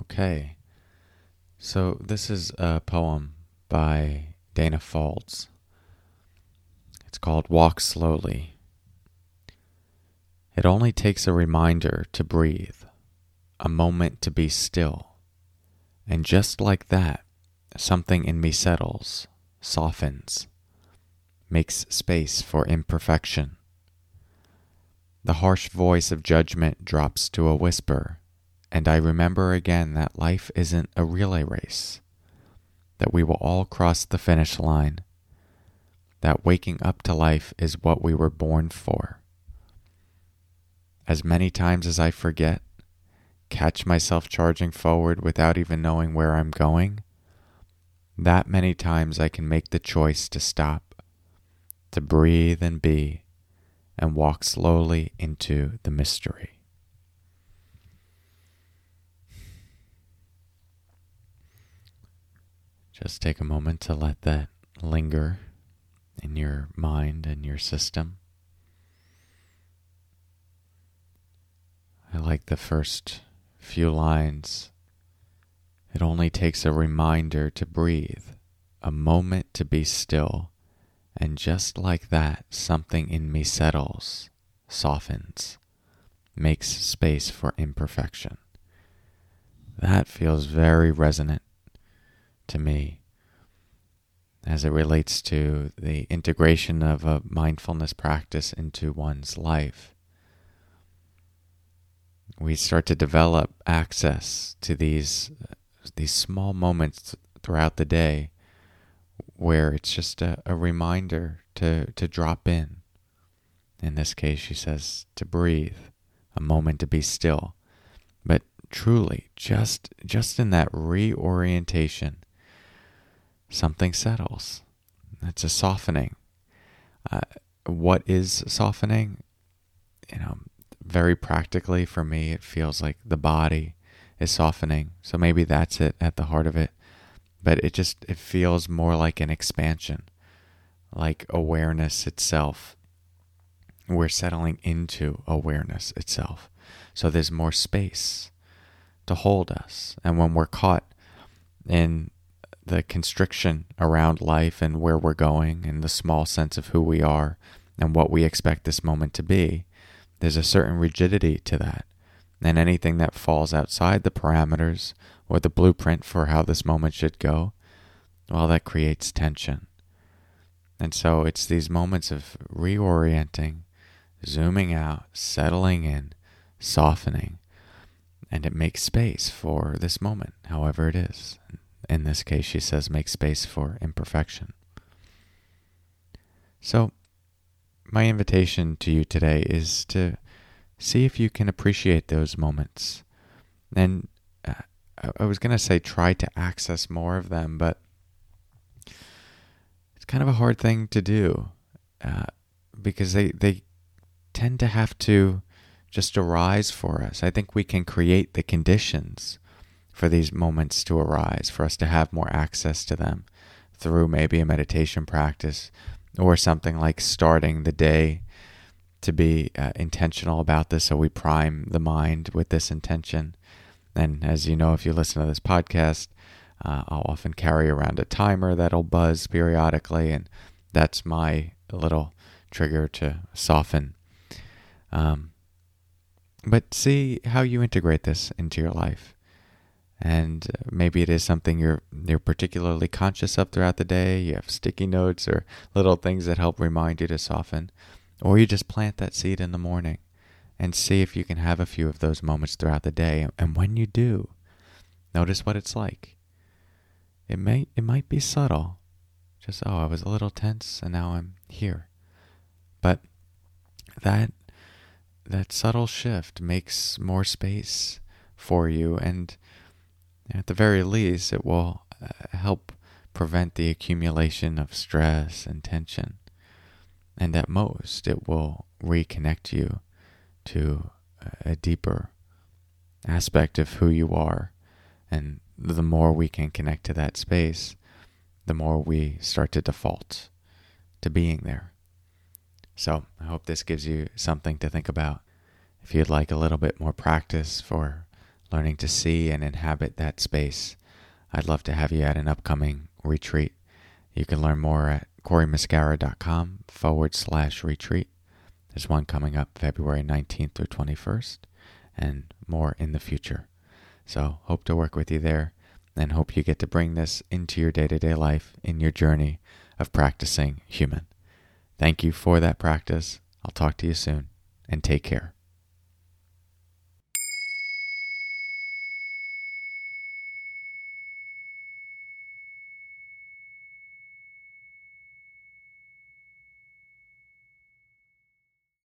Okay. So this is a poem by Danna Faulds. It's called Walk Slowly. It only takes a reminder to breathe, a moment to be still. And just like that, something in me settles, softens, makes space for imperfection. The harsh voice of judgment drops to a whisper and I remember again that life isn't a relay race, that we will all cross the finish line, that waking up to life is what we were born for. As many times as I forget, catch myself charging forward without even knowing where I'm going, that many times I can make the choice to stop, to breathe and be, and walk slowly into the mystery. Just take a moment to let that linger in your mind and your system. I like the first few lines. It only takes a reminder to breathe, a moment to be still, and just like that, something in me settles, softens, makes space for imperfection. That feels very resonant to me as it relates to the integration of a mindfulness practice into one's life. We start to develop access to these these small moments throughout the day where it's just a, a reminder to, to drop in. In this case, she says to breathe, a moment to be still. But truly, just just in that reorientation something settles. It's a softening. Uh, what is softening? You know, very practically for me, it feels like the body is softening. So maybe that's it at the heart of it. But it just it feels more like an expansion, like awareness itself. We're settling into awareness itself. So there's more space to hold us. And when we're caught in the constriction around life and where we're going and the small sense of who we are and what we expect this moment to be, there's a certain rigidity to that. And anything that falls outside the parameters or the blueprint for how this moment should go, well, that creates tension. And so it's these moments of reorienting, zooming out, settling in, softening, and it makes space for this moment, however it is. In this case, she says, make space for imperfection. So, my invitation to you today is to see if you can appreciate those moments. And uh, I was going to say try to access more of them, but it's kind of a hard thing to do uh, because they, they tend to have to just arise for us. I think we can create the conditions for these moments to arise, for us to have more access to them through maybe a meditation practice or something like starting the day to be uh, intentional about this. So we prime the mind with this intention. And as you know, if you listen to this podcast, uh, I'll often carry around a timer that'll buzz periodically, and that's my little trigger to soften. Um, but see how you integrate this into your life and uh, maybe it is something you're you're particularly conscious of throughout the day. You have sticky notes or little things that help remind you to soften, or you just plant that seed in the morning and see if you can have a few of those moments throughout the day. And when you do, notice what it's like. It may it might be subtle, just oh I was a little tense and now I'm here, But that that subtle shift makes more space for you and at the very least it will uh, help prevent the accumulation of stress and tension. And at most, it will reconnect you to a deeper aspect of who you are. And the more we can connect to that space, the more we start to default to being there. So I hope this gives you something to think about. If you'd like a little bit more practice for learning to see and inhabit that space, I'd love to have you at an upcoming retreat. You can learn more at corymuscara.com forward slash retreat. There's one coming up February 19th through 21st, and more in the future. So, hope to work with you there, and hope you get to bring this into your day to day life in your journey of practicing human. Thank you for that practice. I'll talk to you soon, and take care.